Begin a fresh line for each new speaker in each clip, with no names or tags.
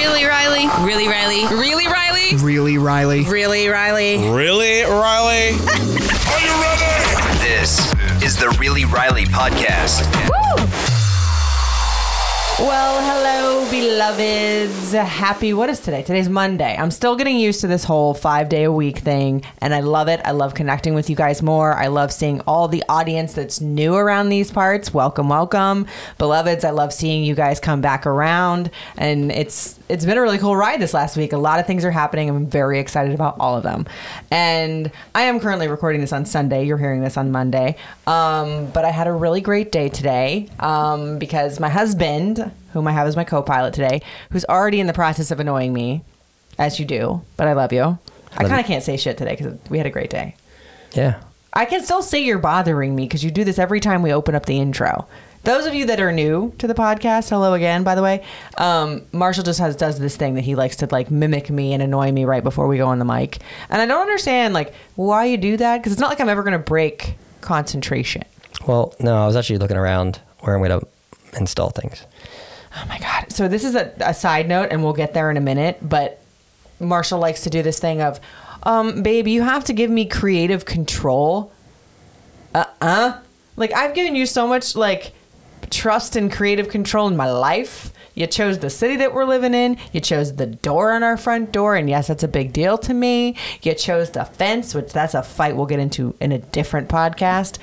Really, Riley?
Really, Riley?
Really, Riley?
Really, Riley?
Really, Riley?
Really, Riley?
Are you ready?
This is the Really Riley podcast. Woo!
Well, hello, beloveds. Happy, what is today? Today's Monday. I'm still getting used to this whole five day a week thing, and I love it. I love connecting with you guys more. I love seeing all the audience that's new around these parts. Welcome, welcome. Beloveds, I love seeing you guys come back around, and it's it's been a really cool ride this last week. A lot of things are happening. I'm very excited about all of them. And I am currently recording this on Sunday. You're hearing this on Monday. Um, but I had a really great day today um, because my husband, whom I have as my co pilot today, who's already in the process of annoying me, as you do, but I love you. I kind of can't say shit today because we had a great day.
Yeah.
I can still say you're bothering me because you do this every time we open up the intro. Those of you that are new to the podcast, hello again, by the way. Um, Marshall just has does this thing that he likes to like mimic me and annoy me right before we go on the mic, and I don't understand like why you do that because it's not like I'm ever going to break concentration.
Well, no, I was actually looking around where I'm going to install things.
Oh my god! So this is a, a side note, and we'll get there in a minute. But Marshall likes to do this thing of, um, babe, you have to give me creative control. Uh uh Like I've given you so much like trust and creative control in my life. You chose the city that we're living in. You chose the door on our front door, and yes, that's a big deal to me. You chose the fence, which that's a fight we'll get into in a different podcast.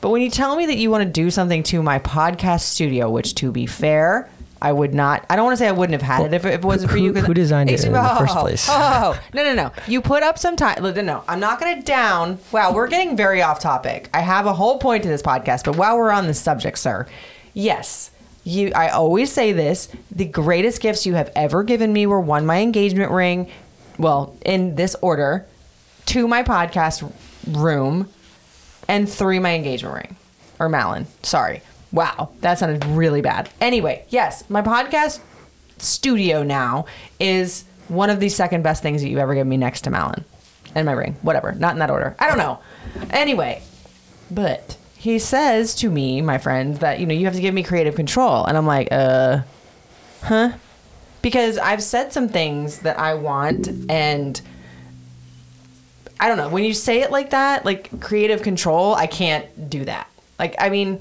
But when you tell me that you want to do something to my podcast studio, which to be fair, I would not. I don't want to say I wouldn't have had it if, if it wasn't for you.
who designed it in the
Oh,
first place?
Oh no no no! You put up some time. No, no, I'm not going to down. Wow, we're getting very off topic. I have a whole point to this podcast, but while we're on this subject, sir, yes, you. I always say this: the greatest gifts you have ever given me were one, my engagement ring. Well, in this order, two, my podcast room, and three, my engagement ring. Or Malin. Sorry. Wow, that sounded really bad. Anyway, yes, my podcast studio now is one of the second best things that you've ever given me next to Malin. And my ring. Whatever. Not in that order. I don't know. Anyway, but he says to me, my friend, that, you know, you have to give me creative control. And I'm like, uh, huh? Because I've said some things that I want and I don't know. When you say it like that, like creative control, I can't do that. Like, I mean,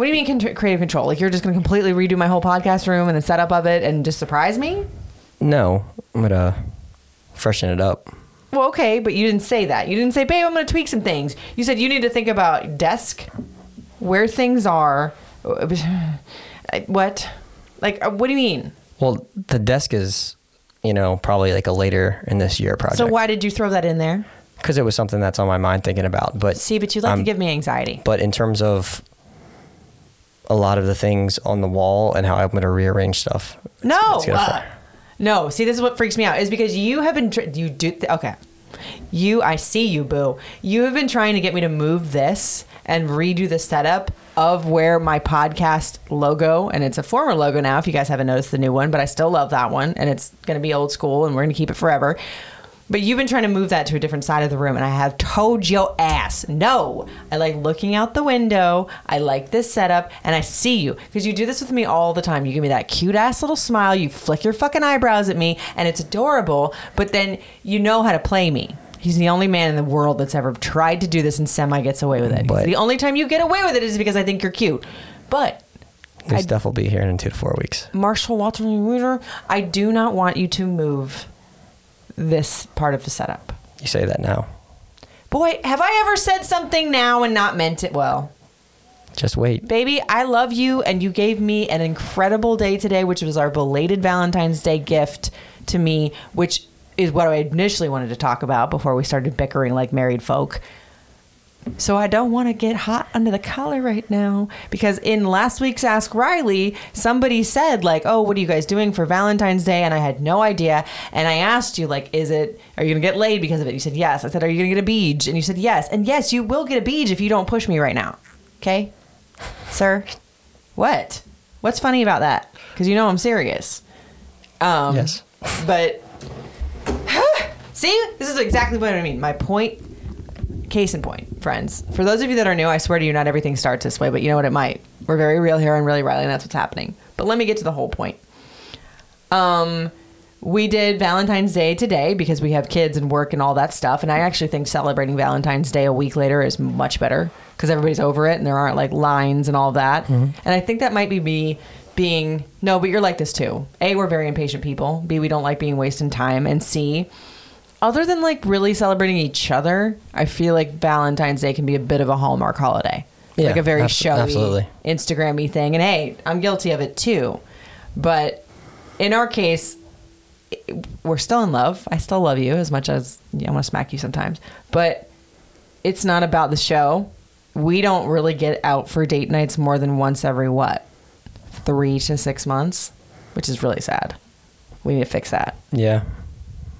what do you mean con- creative control? Like you're just going to completely redo my whole podcast room and the setup of it and just surprise me?
No, I'm going to freshen it up.
Well, okay, but you didn't say that. You didn't say, babe, I'm going to tweak some things. You said you need to think about desk, where things are. What? Like, uh, what do you mean?
Well, the desk is, you know, probably like a later in this year project.
So why did you throw that in there?
Because it was something that's on my mind thinking about. But
See, but you like to give me anxiety.
But in terms of a lot of the things on the wall and how I'm going to rearrange stuff.
No, uh, no. See, this is what freaks me out is because you have been tr- you do th- okay. You, I see you, boo. You have been trying to get me to move this and redo the setup of where my podcast logo, and it's a former logo now. If you guys haven't noticed the new one, but I still love that one, and it's going to be old school, and we're going to keep it forever. But you've been trying to move that to a different side of the room, and I have told your ass no. I like looking out the window. I like this setup, and I see you because you do this with me all the time. You give me that cute ass little smile. You flick your fucking eyebrows at me, and it's adorable. But then you know how to play me. He's the only man in the world that's ever tried to do this and semi gets away with it.
But-
the only time you get away with it is because I think you're cute. But
This stuff will be here in two to four weeks.
Marshall Walter Reader, I do not want you to move this part of the setup.
You say that now.
Boy, have I ever said something now and not meant it well?
Just wait.
Baby, I love you, and you gave me an incredible day today, which was our belated Valentine's Day gift to me, which is what I initially wanted to talk about before we started bickering like married folk. So I don't want to get hot under the collar right now because in last week's Ask Riley, somebody said like, "Oh, what are you guys doing for Valentine's Day?" and I had no idea. And I asked you like, "Is it are you going to get laid because of it?" You said, "Yes." I said, "Are you going to get a beach?" And you said, "Yes." And yes, you will get a beach if you don't push me right now. Okay? Sir? What? What's funny about that? Cuz you know I'm serious. Um
Yes.
But See? This is exactly what I mean. My point case in point, friends. For those of you that are new, I swear to you, not everything starts this way, but you know what? It might. We're very real here and really Riley, and that's what's happening. But let me get to the whole point. Um, we did Valentine's Day today because we have kids and work and all that stuff. And I actually think celebrating Valentine's Day a week later is much better because everybody's over it and there aren't like lines and all that. And I think that might be me being no, but you're like this too. A, we're very impatient people. B, we don't like being wasting time. And C, other than like really celebrating each other, I feel like Valentine's Day can be a bit of a hallmark holiday.
Yeah,
like a very
abs-
showy,
absolutely.
Instagram-y thing. And hey, I'm guilty of it too. But in our case, we're still in love. I still love you as much as yeah, I want to smack you sometimes. But it's not about the show. We don't really get out for date nights more than once every what? Three to six months, which is really sad. We need to fix that.
Yeah.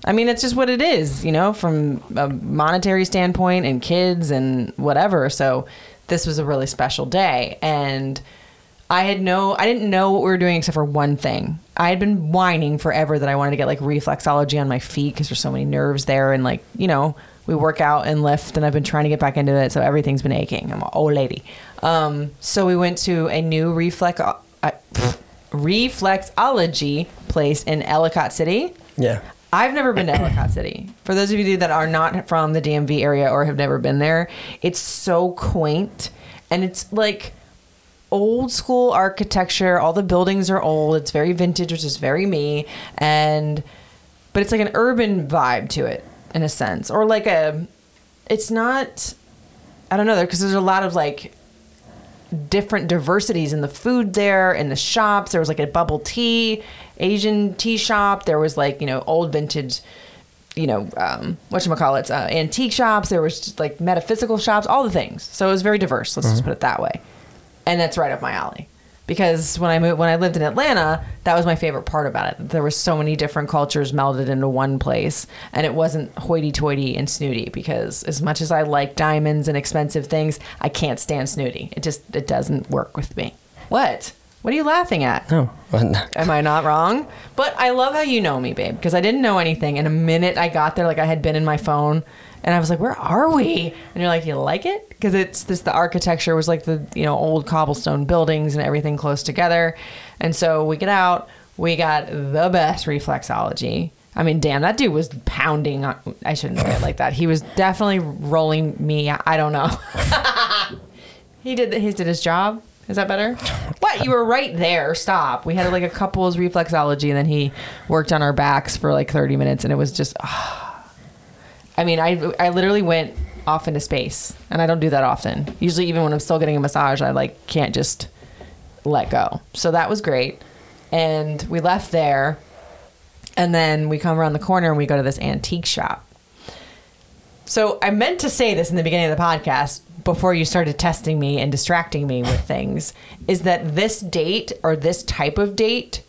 I mean, it's just what it is, you know, from a monetary standpoint and kids and whatever. So this was a really special day. And I had no, I didn't know what we were doing except for one thing. I had been whining forever that I wanted to get like reflexology on my feet because there's so many nerves there. And like, you know, we work out and lift and I've been trying to get back into it. So everything's been aching. I'm an old lady. Um, so we went to a new reflex, uh, reflexology place in Ellicott City.
Yeah.
I've never been to Ellicott City. For those of you that are not from the DMV area or have never been there, it's so quaint and it's like old school architecture. All the buildings are old. It's very vintage, which is very me. And but it's like an urban vibe to it in a sense, or like a. It's not. I don't know there because there's a lot of like different diversities in the food there in the shops. There was like a bubble tea asian tea shop. There was like you know old vintage you know um whatchamacallits uh, antique shops. There was just like metaphysical shops all the things. So it was very diverse let's just put it that way. And that's right up my alley because when I moved when I lived in Atlanta, that was my favorite part about it. There were so many different cultures melded into one place, and it wasn't hoity-toity and snooty. Because as much as I like diamonds and expensive things, I can't stand snooty. It just it doesn't work with me. What? What are you laughing at?
No.
Am I not wrong? But I love how you know me, babe, because I didn't know anything. And a minute I got there, like I had been in my phone, and I was like, "Where are we?" And you're like, "You like it?" Because it's this. The architecture was like the you know old cobblestone buildings and everything close together. And so we get out. We got the best reflexology. I mean, damn, that dude was pounding. On, I shouldn't say it like that. He was definitely rolling me. I don't know. he did. He did his job. Is that better? What? You were right there. Stop. We had like a couple's reflexology, and then he worked on our backs for like 30 minutes, and it was just. ah. I mean, I I literally went off into space, and I don't do that often. Usually, even when I'm still getting a massage, I like can't just let go. So that was great, and we left there, and then we come around the corner and we go to this antique shop. So I meant to say this in the beginning of the podcast before you started testing me and distracting me with things is that this date or this type of date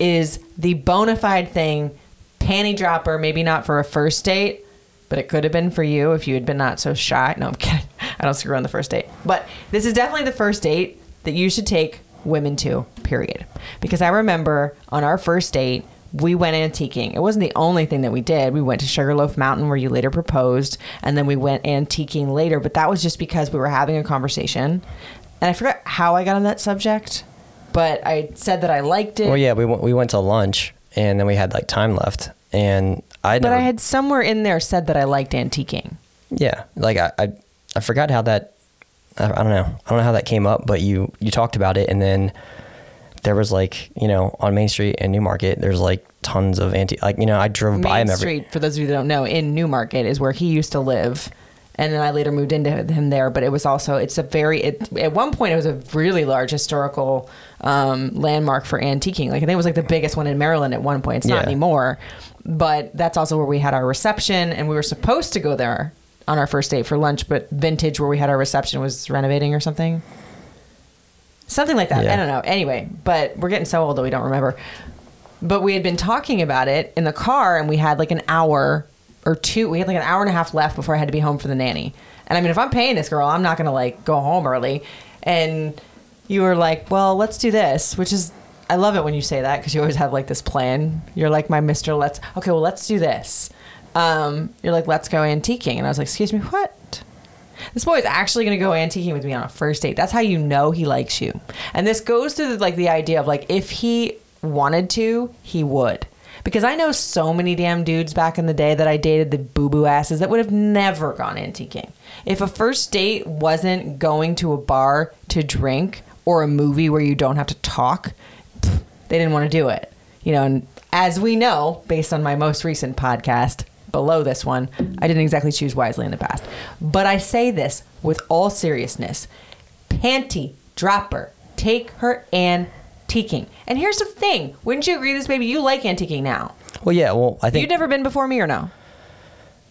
is the bona fide thing, panty dropper, maybe not for a first date, but it could have been for you if you had been not so shy. No, I'm kidding. I don't screw on the first date. But this is definitely the first date that you should take women to, period. Because I remember on our first date, we went antiquing. It wasn't the only thing that we did. We went to Sugarloaf Mountain where you later proposed, and then we went antiquing later, but that was just because we were having a conversation. And I forgot how I got on that subject, but I said that I liked it.
Well, yeah, we went, we went to lunch and then we had like time left, and I.
But I had somewhere in there said that I liked antiquing.
Yeah, like I, I, I forgot how that. I, I don't know. I don't know how that came up, but you you talked about it, and then there was like you know on Main Street in New Market, there's like tons of anti. Like you know, I drove by
Main
him every.
Street, for those of you that don't know, in New Market is where he used to live. And then I later moved into him there, but it was also it's a very it, at one point it was a really large historical um, landmark for antiquing. Like I think it was like the biggest one in Maryland at one point. It's not
Yeah.
anymore, but that's also where we had our reception, and we were supposed to go there on our first date for lunch. But Vintage, where we had our reception, was renovating or something, something like that.
Yeah.
I don't know. Anyway, but we're getting so old that we don't remember but we had been talking about it in the car and we had like an hour or two we had like an hour and a half left before i had to be home for the nanny and i mean if i'm paying this girl i'm not gonna like go home early and you were like well let's do this which is i love it when you say that because you always have like this plan you're like my mr let's okay well let's do this um, you're like let's go antiquing and i was like excuse me what this boy is actually going to go antiquing with me on a first date. That's how you know he likes you. And this goes to the, like the idea of like if he wanted to, he would. Because I know so many damn dudes back in the day that I dated the boo boo asses that would have never gone antiquing. If a first date wasn't going to a bar to drink or a movie where you don't have to talk, they didn't want to do it. You know, and as we know, based on my most recent podcast below this one, I didn't exactly choose wisely in the past. But I say this with all seriousness panty dropper. Take her antiquing. And here's the thing wouldn't you agree, this baby? You like antiquing now.
Well, yeah. Well, I think
You've never been before me or no?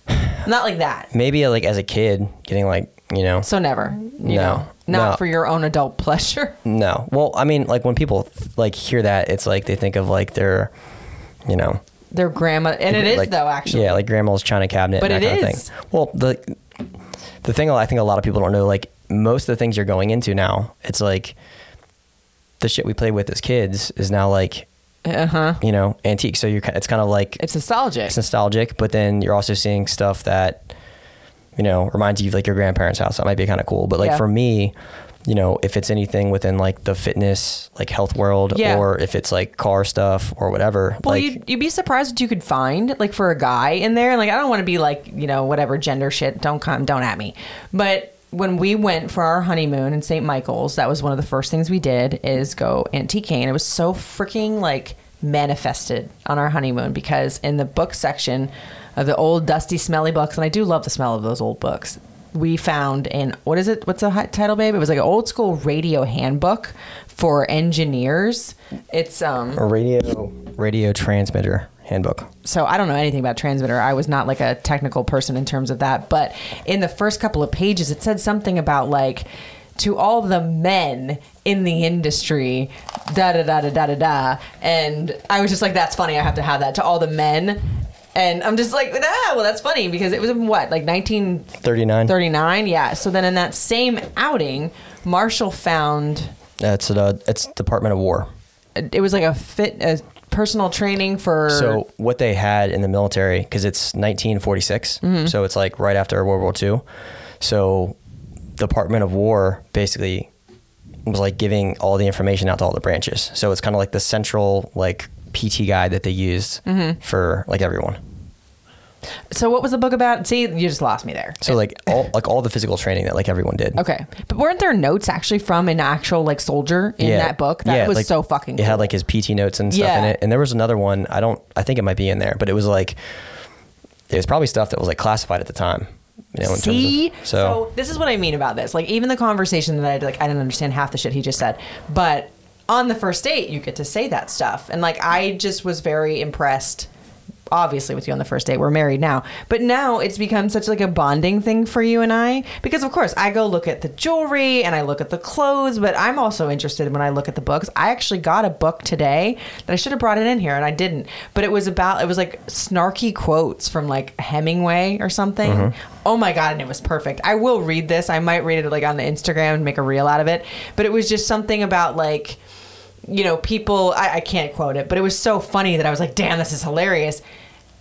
Not like that.
maybe like as a kid, getting like you know,
So never. You
No.
know, not
No.
for your own adult pleasure.
no. Well, I mean, like when people like hear that, it's like they think of like their, you know,
Their grandma, and it is
like-
though actually.
Yeah, like grandma's china cabinet.
But
and that
it
kind
is.
Of thing. Well, the the thing I think a lot of people don't know, like most of the things you're going into now, it's like the shit we played with as kids is now like
Uh huh.
you know antique. So you're it's kind of like
It's nostalgic.
it's nostalgic, but then you're also seeing stuff that you know reminds you of like your grandparents' house. That might be kind of cool. But like
Yeah.
for me, you know, if it's anything within like the fitness, like health world,
Yeah.
or if it's like car stuff or whatever,
Well,
like
you'd, you'd be surprised what you could find, like for a guy in there. Like, I don't want to be like, you know, whatever gender shit. Don't come, don't at me. But when we went for our honeymoon in St. Michaels, that was one of the first things we did is go antiquing. And it was so freaking like manifested on our honeymoon because in the book section of the old dusty, smelly books, and I do love the smell of those old books. We found in what is it? What's the title, babe? It was like an old school radio handbook for engineers. It's um
a radio radio transmitter handbook.
so I don't know anything about transmitter. I was not like a technical person in terms of that. But in the first couple of pages, it said something about like to all the men in the industry, da da da da da da da. And I was just like, that's funny. I have to have that to all the men. And I'm just like, ah, well, that's funny because it was in what, like 1939?
39.
Yeah. So then in that same outing, Marshall found
That's uh, it's Department of War.
it was like a fit, a personal training for.
So what they had in the military, because it's 1946,
Mm-hmm.
so it's like right after World War II. So Department of War basically was like giving all the information out to all the branches. So it's kind of like the central like PT guide that they used
Mm-hmm.
for like everyone.
so what was the book about? See, you just lost me there.
So like all like all the physical training that like everyone did.
Okay, but weren't there notes actually from an actual like soldier in that book? That was
like,
so fucking.
It had like his PT notes and stuff in it. And there was another one. I don't. I think it might be in there, but it was like it was probably stuff that was like classified at the time. You know, in
See,
terms of,
so,
so,
this is what I mean about this. Like even the conversation that I like, I didn't understand half the shit he just said, but on the first date, you get to say that stuff, and like I just was very impressed. Obviously, with you on the first date, we're married now, but now it's become such like a bonding thing for you and I because, of course, I go look at the jewelry and I look at the clothes, but I'm also interested when I look at the books. I actually got a book today that I should have brought it in here and I didn't, but it was about it was like snarky quotes from like Hemingway or something. Mm-hmm. Oh my god, and it was perfect. I will read this. I might read it like on the Instagram and make a reel out of it. But it was just something about like, you know, people. I, I can't quote it, but it was so funny that I was like, damn, this is hilarious.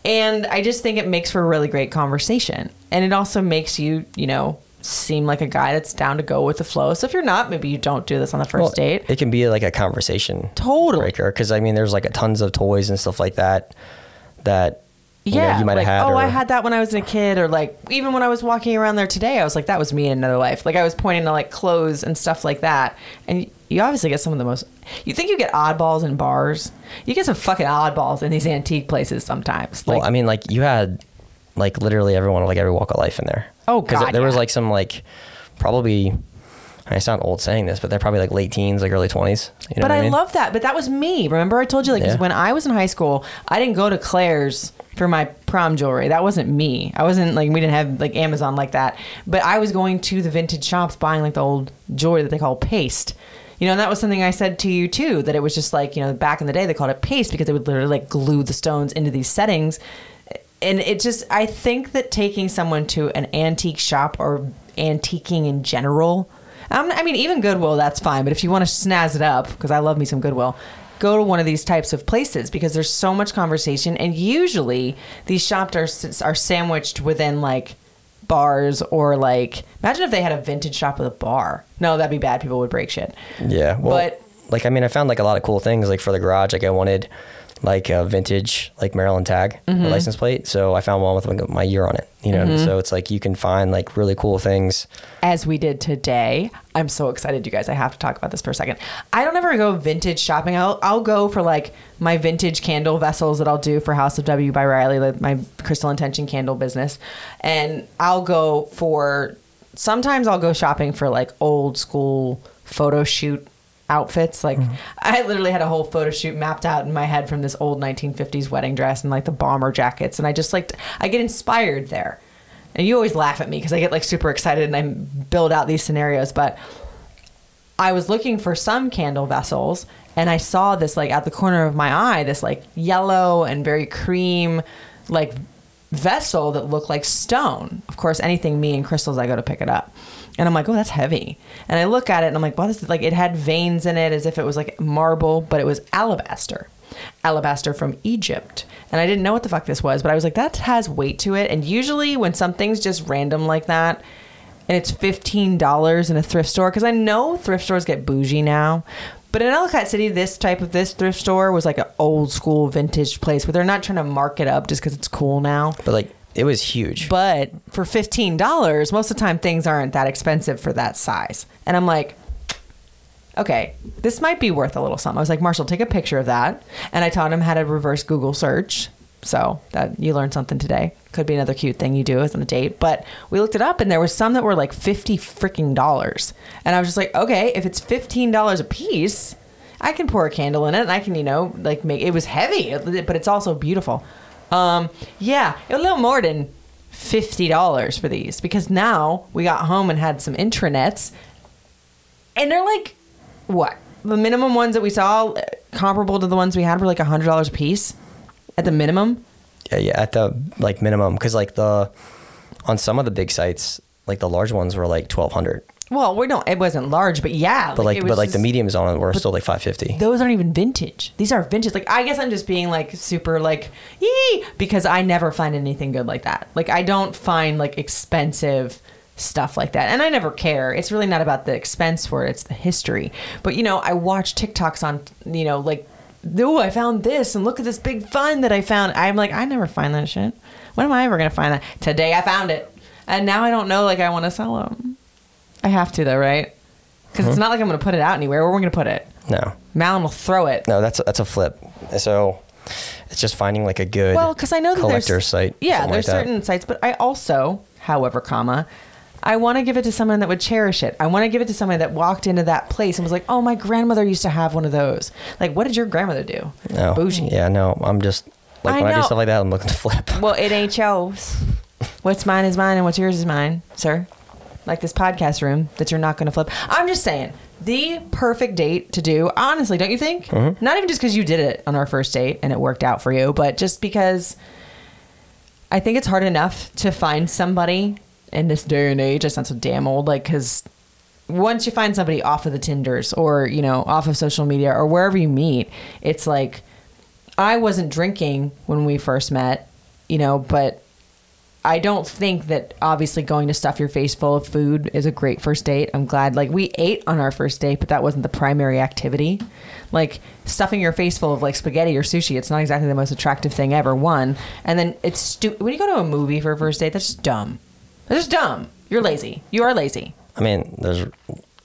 And I just think it makes for a really great conversation, and it also makes you, you know, seem like a guy that's down to go with the flow. So if you're not, maybe you don't do this on the first
well,
date.
it can be like a conversation
Totally.
breaker because I mean, there's like a tons of toys and stuff like that that you know,
yeah,
you might
like,
have had.
oh,
or,
I had that when I was a kid, or like even when I was walking around there today, I was like, that was me in another life. Like I was pointing to like clothes and stuff like that, and you obviously get some of the most. You think you get oddballs in bars? You get some fucking oddballs in these antique places sometimes. Like,
Well, I mean, like you had like literally everyone, like every walk of life in there.
Oh,
because there was like some like probably. I sound old saying this, but they're probably like late teens, like early twenties. You know
but I,
mean?
love that. But that was me. Remember, I told you like,
Yeah.
when I was in high school, I didn't go to Claire's for my prom jewelry. That wasn't me. I wasn't like we didn't have like Amazon like that. But I was going to the vintage shops buying like the old jewelry that they call paste. You know, and that was something I said to you too. That it was just like you know back in the day they called it paste because they would literally like glue the stones into these settings. And it just, I think that taking someone to an antique shop or antiquing in general, um, I mean, even Goodwill, that's fine. But if you want to snazz it up, because I love me some Goodwill, go to one of these types of places because there's so much conversation. And usually these shops are, are sandwiched within like bars or like, imagine if they had a vintage shop with a bar. No, that'd be bad. People would break shit.
Yeah, well,
but
like I mean I found like a lot of cool things like for the garage. Like I wanted like a vintage like Maryland tag
Mm-hmm.
license plate, so I found one with like, my year on it. You know,
Mm-hmm.
so it's like you can find like really cool things.
as we did today. I'm so excited, you guys. I have to talk about this for a second. I don't ever go vintage shopping. I'll, I'll go for like my vintage candle vessels that I'll do for House of W by Riley, like my crystal intention candle business. And I'll go for sometimes I'll go shopping for like old school photo shoot outfits. Like mm-hmm. I literally had a whole photo shoot mapped out in my head from this old 1950s wedding dress and like the bomber jackets. And I just like, I get inspired there. And you always laugh at me because I get like super excited and I build out these scenarios. But I was looking for some candle vessels and I saw this like at the corner of my eye, this like yellow and very cream like vessel that looked like stone. Of course, anything me and crystals, I go to pick it up. And I'm like, oh, that's heavy. And I look at it and I'm like, wow, this is like, it had veins in it as if it was like marble, but it was alabaster. Alabaster from Egypt. And I didn't know what the fuck this was, but I was like, that has weight to it. And usually when something's just random like that, and it's fifteen dollars in a thrift store because I know thrift stores get bougie now. But in Ellicott City, this type of this thrift store was like an old school vintage place where they're not trying to mark it up just because it's cool now.
But like it was huge.
But for fifteen dollars, most of the time things aren't that expensive for that size. And I'm like, okay, this might be worth a little something. I was like, Marshall, take a picture of that. And I taught him how to reverse Google search. So that you learned something today. Could be another cute thing you do as on a date. But we looked it up and there was some that were like fifty freaking dollars. And I was just like, okay, if it's fifteen dollars a piece, I can pour a candle in it and I can, you know, like make it was heavy, but it's also beautiful. Um, yeah, a little more than fifty dollars for these because now we got home and had some intranets, and they're like, what? The minimum ones that we saw, comparable to the ones we had, were like hundred dollars a piece, at the minimum.
yeah, yeah, at the like minimum because like the on some of the big sites, like the large ones were like twelve hundred.
Well, we don't. It wasn't large, but yeah.
But like,
it
but
was
like the
just-
mediums on it were still like five fifty.
Those aren't even vintage. These are vintage. Like I guess I'm just being like super like yee because I never find anything good like that. Like I don't find like expensive stuff like that. And I never care. It's really not about the expense for it, it's the history. But you know, I watch TikToks on, you know, like oh, I found this and look at this big fun that I found. I'm like, I never find that shit. When am I ever going to find that? Today I found it. And now I don't know like I want to sell them. I have to though, right? Because it's hmm? not like I'm going to put it out anywhere. Where are we going to put it?
No,
Malin will throw it.
no, that's a, that's a flip. So it's just finding like a good
Well, because I know that
collector
there's
site.
Yeah,
something
there's
like that.
certain sites, but I also, however, comma, I want to give it to someone that would cherish it. I want to give it to someone that walked into that place and was like, "Oh, my grandmother used to have one of those." Like, what did your grandmother do?
No,
Bougie.
Yeah, no, I'm just like
I
when I
know.
do stuff like that, I'm looking to flip.
Well, it ain't yours. What's mine is mine, and what's yours is mine, sir. Like this podcast room that you're not going to flip. I'm just saying, the perfect date to do, honestly, don't you think?
Mm-hmm.
Not even just because you did it on our first date and it worked out for you, but just because I think it's hard enough to find somebody in this day and age. I sound so damn old, like, because once you find somebody off of the Tinders or, you know, off of social media or wherever you meet, it's like, I wasn't drinking when we first met, you know, but I don't think that obviously going to stuff your face full of food is a great first date. I'm glad like we ate on our first date, but that wasn't the primary activity. Like stuffing your face full of like spaghetti or sushi, it's not exactly the most attractive thing ever. One, and then it's stupid when you go to a movie for a first date, that's just dumb. That's just dumb. You're lazy. You are lazy.
I mean, there's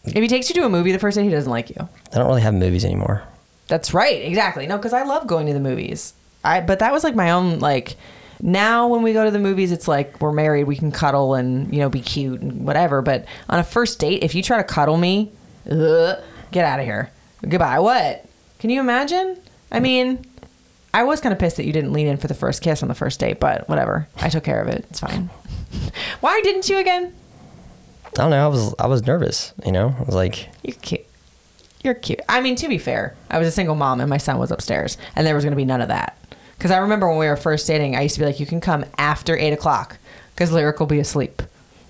If he takes you to a movie the first date, he doesn't like you.
they don't really have movies anymore.
That's right. Exactly. No, because I love going to the movies. I but that was like my own like. Now when we go to the movies, it's like we're married. We can cuddle and you know be cute and whatever. But on a first date, if you try to cuddle me, ugh, get out of here. Goodbye. What? Can you imagine? I mean, I was kind of pissed that you didn't lean in for the first kiss on the first date, but whatever. I took care of it. It's fine. Why didn't you again?
I don't know. I was I was nervous. You know, I was like,
You're cute. You're cute. I mean, to be fair, I was a single mom and my son was upstairs, and there was going to be none of that. Because I remember when we were first dating, I used to be like, "You can come after eight o'clock," because Lyric will be asleep,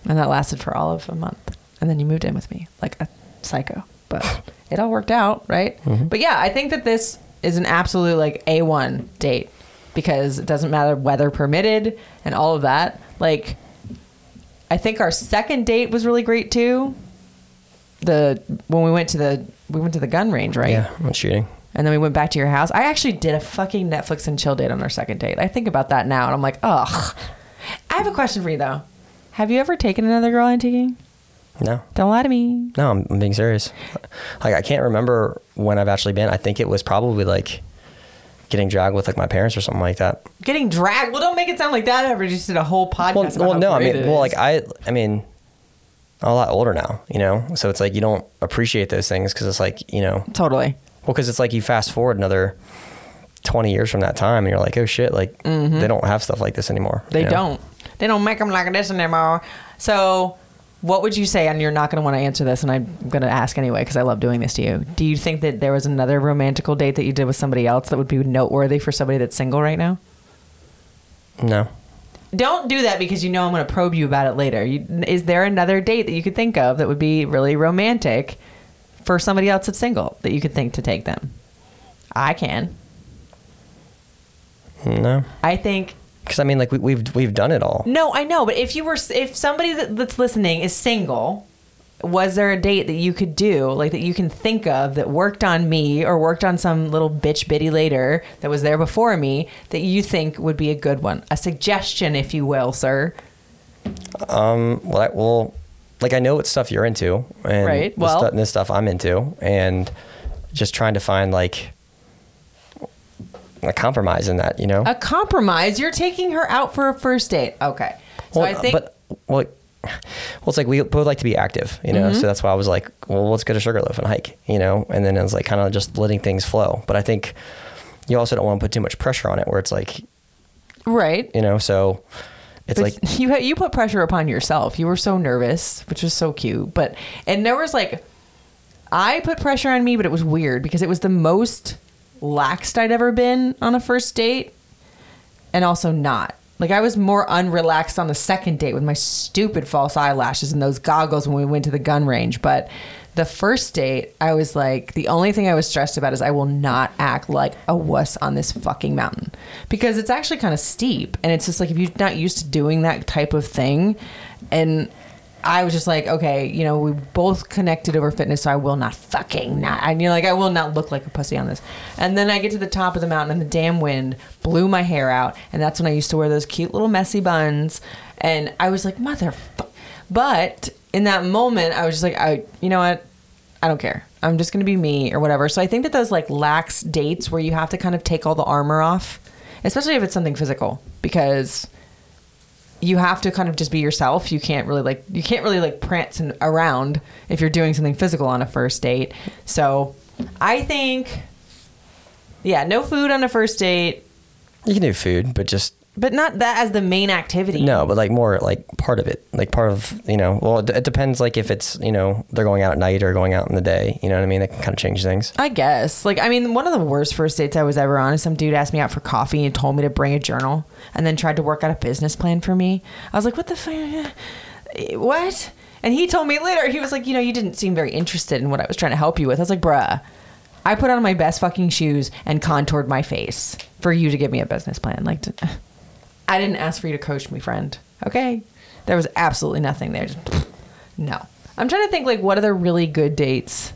and that lasted for all of a month. And then you moved in with me like a psycho, but it all worked out, right? Mm-hmm. But yeah, I think that this is an absolute like a one date because it doesn't matter weather permitted and all of that. Like, I think our second date was really great too the when we went to the we went to the gun range, right?
Yeah, I'm shooting.
And then we went back to your house. I actually did a fucking Netflix and chill date on our second date. I think about that now and I'm like, ugh. I have a question for you though. Have you ever taken another girl antiquing?
No,
Don't lie to me.
no, I'm, I'm being serious. Like I can't remember when I've actually been. I think it was probably like getting dragged with like my parents or something like that.
Getting dragged. Well, don't make it sound like that ever. Just did a whole podcast.
Well, well, no, I mean, well, like I, I mean, I'm a lot older now, you know. So it's like you don't appreciate those things because it's like you know,
totally.
Well, because it's like you fast forward another 20 years from that time, and you're like, oh shit, like they don't have stuff like this anymore.
Mm-hmm. They
you know?
don't. They don't make them like this anymore. So, what would you say? And you're not going to want to answer this, and I'm going to ask anyway because I love doing this to you. Do you think that there was another romantical date that you did with somebody else that would be noteworthy for somebody that's single right now?
No.
Don't do that because you know I'm going to probe you about it later. You, is there another date that you could think of that would be really romantic for somebody else that's single that you could think to take them? I can.
No.
I think
Because I mean, like we, we've we've done it all.
No, I know, but if you were, if somebody that's listening is single, was there a date that you could do, like that you can think of that worked on me or worked on some little bitch bitty later that was there before me that you think would be a good one? A suggestion, if you will, sir. Um.
Well, I, well, like I know what stuff you're into, and
Right,
the
well-
stu- this stuff I'm into, and just trying to find like a compromise in that, you know.
A compromise. You're taking her out for a first date. Okay. So
well,
I think.
but well, well, it's like we both like to be active, you know.
Mm-hmm.
So that's why I was like, well, let's go to Sugarloaf and hike, you know. And then it was like kind of just letting things flow. But I think you also don't want to put too much pressure on it, where it's like,
right.
you know, so it's
But
like
you you put pressure upon yourself. You were so nervous, which was so cute. But and there was like, I put pressure on me, but it was weird because it was the most laxed I'd ever been on a first date, and also not. Like I was more unrelaxed on the second date with my stupid false eyelashes and those goggles when we went to the gun range. But the first date, I was like, the only thing I was stressed about is I will not act like a wuss on this fucking mountain because it's actually kind of steep, and it's just like if you're not used to doing that type of thing, and I was just like, okay, you know, we both connected over fitness, so I will not fucking not. I mean, like, I will not look like a pussy on this. And then I get to the top of the mountain, and the damn wind blew my hair out, and that's when I used to wear those cute little messy buns, and I was like, mother. But in that moment, I was just like, I, you know what? I don't care. I'm just gonna be me or whatever. So I think that those like lax dates where you have to kind of take all the armor off, especially if it's something physical, because you have to kind of just be yourself. You can't really like you can't really like prance and around if you're doing something physical on a first date. So I think yeah, no food on a first date,
you can do food, but just
but not that as the main activity.
no, but like more like part of it, like part of you know. Well, it, it depends. Like if it's you know they're going out at night or going out in the day, you know what I mean. That can kind of change things.
I guess. Like, I mean, one of the worst first dates I was ever on is some dude asked me out for coffee and told me to bring a journal and then tried to work out a business plan for me. I was like, what the fuck? What? And he told me later, he was like, you know, you didn't seem very interested in what I was trying to help you with. I was like, bruh, I put on my best fucking shoes and contoured my face for you to give me a business plan. Like, to, I didn't ask for you to coach me, friend. Okay? There was absolutely nothing there. Just, no. I'm trying to think, like, what other really good dates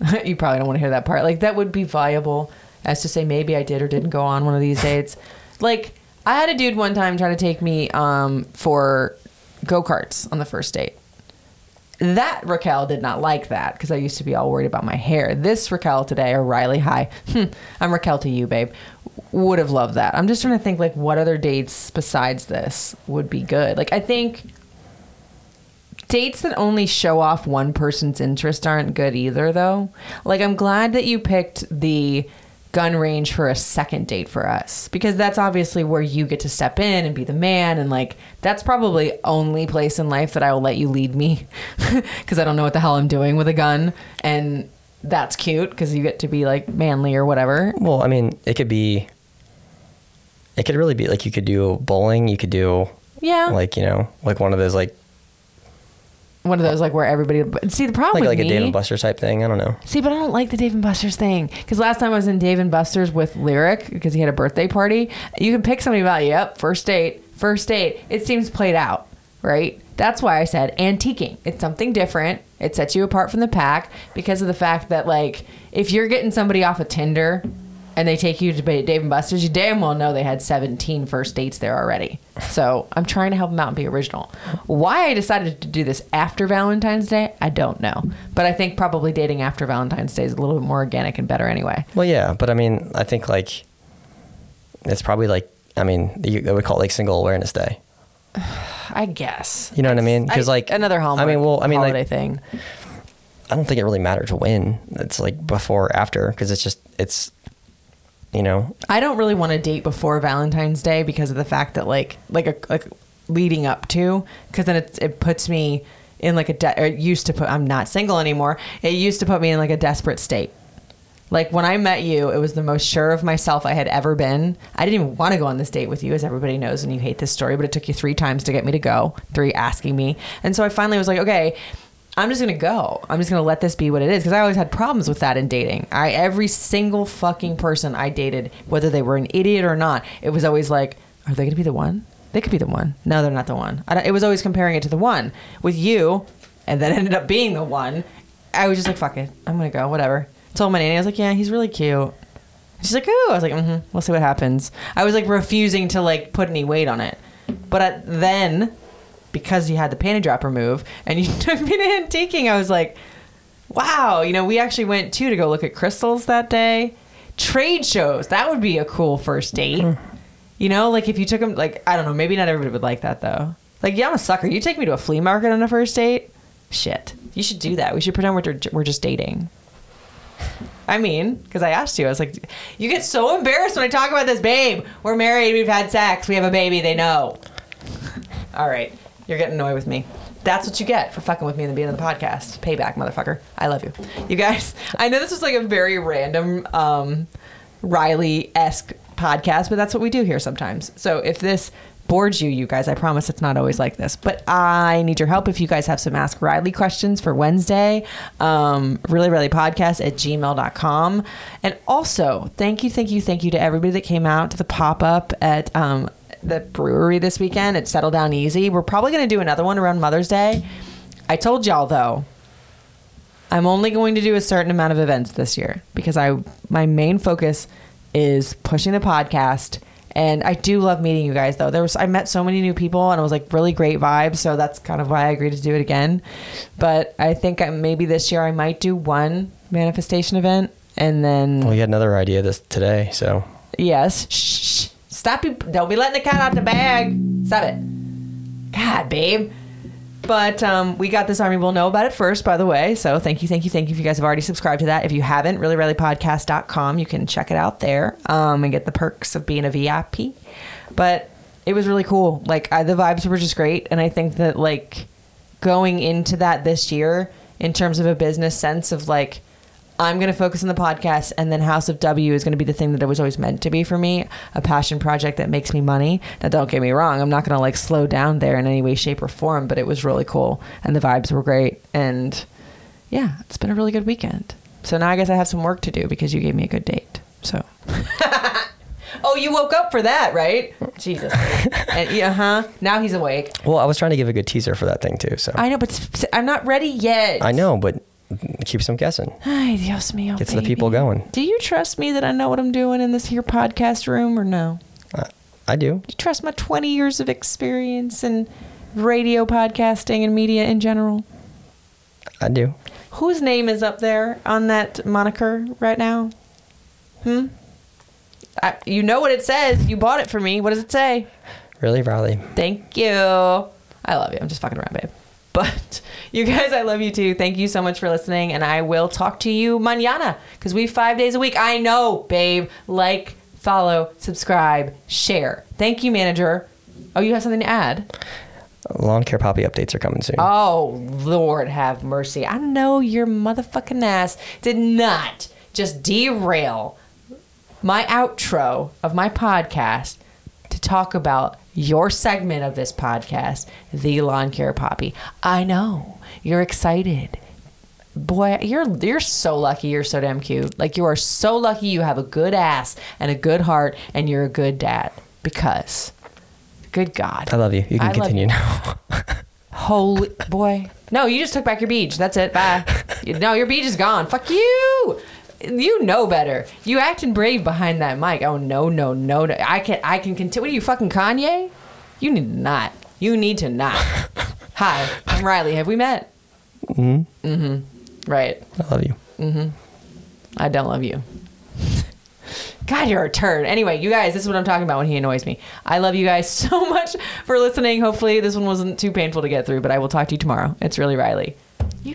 you probably don't want to hear that part. Like that would be viable as to say maybe I did or didn't go on one of these dates. Like I had a dude one time try to take me um, for go karts on the first date. That Raquel did not like that because I used to be all worried about my hair. This Raquel today, or Riley, hi, hmm, I'm Raquel to you, babe, would have loved that. I'm just trying to think like what other dates besides this would be good. Like I think dates that only show off one person's interest aren't good either though like i'm glad that you picked the gun range for a second date for us. Because that's obviously where you get to step in and be the man. And like that's probably only place in life that i will let you lead me. Because i don't know what the hell i'm doing with a gun. And that's cute because you get to be like manly or whatever.
Well, I mean, it could be. It could really be like you could do bowling. You could do
yeah.
like you know like one of those like
one of those like where everybody see the problem
like
with
like
me,
a Dave and Buster type thing. I don't know.
See, but I don't like the Dave and Buster's thing because last time I was in Dave and Buster's with Lyric because he had a birthday party. You can pick somebody about yep, first date, first date. It seems played out, right? That's why I said antiquing. It's something different. It sets you apart from the pack because of the fact that like if you're getting somebody off of Tinder and they take you to Dave and Buster's, you damn well know they had 17 first dates there already. So I'm trying to help them out and be original. Why I decided to do this after Valentine's Day, I don't know. But I think probably dating after Valentine's Day is a little bit more organic and better anyway.
Well, yeah, but I mean, I think like it's probably like I mean, you, they would call it like Single Awareness Day.
I guess.
You know what I mean? Because like
another holiday.
I mean, well, I mean,
holiday
like
thing.
I don't think it really matters when. It's like before or after because it's just it's you know
I don't really want to date before Valentine's Day because of the fact that like like a like leading up to because then it it puts me in like a de- it used to put I'm not single anymore. It used to put me in like a desperate state. Like when I met you, it was the most sure of myself I had ever been. I didn't even want to go on this date with you, as everybody knows, and you hate this story. But it took you three times to get me to go, three asking me, and so I finally was like, okay, I'm just gonna go. I'm just gonna let this be what it is because I always had problems with that in dating. I every single fucking person I dated, whether they were an idiot or not, it was always like, are they gonna be the one? They could be the one. No, they're not the one. It was always comparing it to the one with you, and then ended up being the one. I was just like, fuck it, I'm gonna go. Whatever. Told my nanny, I was like, yeah, he's really cute. She's like, ooh. I was like, mm-hmm. We'll see what happens. I was like refusing to like put any weight on it, but then because you had the panty drop remove and you took me to antiquing, I was like, wow. You know, we actually went too to go look at crystals that day. Trade shows. That would be a cool first date. Hmm. You know, like if you took them, like I don't know, maybe not everybody would like that though. Like, yeah, I'm a sucker. You take me to a flea market on a first date? Shit, you should do that. We should pretend we're we're just dating. I mean, because I asked you, I was like, you get so embarrassed when I talk about this, babe. We're married, we've had sex, we have a baby, they know. All right, you're getting annoyed with me. That's what you get for fucking with me the beginning of the podcast. Payback, motherfucker. I love you. You guys, I know this was like a very random um, Riley esque podcast, but that's what we do here sometimes. So if this bored you, you guys. I promise it's not always like this. But I need your help if you guys have some Ask Riley questions for Wednesday. Um, really, Riley podcast at gmail.com. And also, thank you, thank you, thank you to everybody that came out to the pop up at um, the brewery this weekend at Settle Down Easy. We're probably going to do another one around Mother's Day. I told y'all though, I'm only going to do a certain amount of events this year because I my main focus is pushing the podcast and I do love meeting you guys though. There was I met so many new people and it was like really great vibes, so that's kind of why I agreed to do it again. But I think I, maybe this year I might do one manifestation event and then
Well, you had another idea this today, so
Yes. Shh, shh. Stop you. Don't be letting the cat out the bag. Stop it. God, babe. But um, we got this army. We'll know about it first, by the way. So thank you, thank you, thank you if you guys have already subscribed to that. If you haven't, reallyrileypodcast.com. You can check it out there um, and get the perks of being a VIP. But it was really cool. Like I, the vibes were just great, and I think that like going into that this year in terms of a business sense of like I'm going to focus on the podcast, and then House of W is going to be the thing that it was always meant to be for me a passion project that makes me money. Now, don't get me wrong, I'm not going to like slow down there in any way, shape, or form, but it was really cool, and the vibes were great. And yeah, it's been a really good weekend. So now I guess I have some work to do because you gave me a good date. So. oh, you woke up for that, right? Jesus. and, yeah, huh? Now he's awake.
well, I was trying to give a good teaser for that thing too. So
I know, but I'm not ready yet.
I know, but keeps them guessing.
Ay, Dios mío,
Gets the people going.
Do you trust me that I know what I'm doing in this here podcast room or no?
I do.
Do you trust my 20 years of experience in radio podcasting and media in general?
I do.
Whose name is up there on that moniker right now? Hmm? I, you know what it says. You bought it for me. What does it say?
Really, Riley.
Thank you. I love you. I'm just fucking around, babe. But you guys, I love you too. Thank you so much for listening, and I will talk to you mañana because we five days a week. I know, babe. Like, follow, subscribe, share. Thank you, manager. Oh, you have something to add?
Lawn care poppy updates are coming soon.
Oh, Lord have mercy. I know your motherfucking ass did not just derail my outro of my podcast to talk about your segment of this podcast, The Lawn Care Poppy. I know you're excited. Boy, you're you're so lucky. You're so damn cute. Like you are so lucky you have a good ass and a good heart and you're a good dad because good God.
I love you. You can
I
continue now.
Holy boy, No, you just took back your beach. That's it. Bye. no, your beach is gone. Fuck you. You know better. You acting brave behind that mic. Oh no, no, no, no. I can I can continue. What are you fucking Kanye? You need to not. You need to not. Hi, I'm Riley. Have we met? Mm-hmm. Mm-hmm. Right.
I love you. Mm-hmm.
I don't love you. God, you're a turd. Anyway, you guys, this is what I'm talking about when he annoys me. I love you guys so much for listening. Hopefully, this one wasn't too painful to get through, but I will talk to you tomorrow. It's really Riley.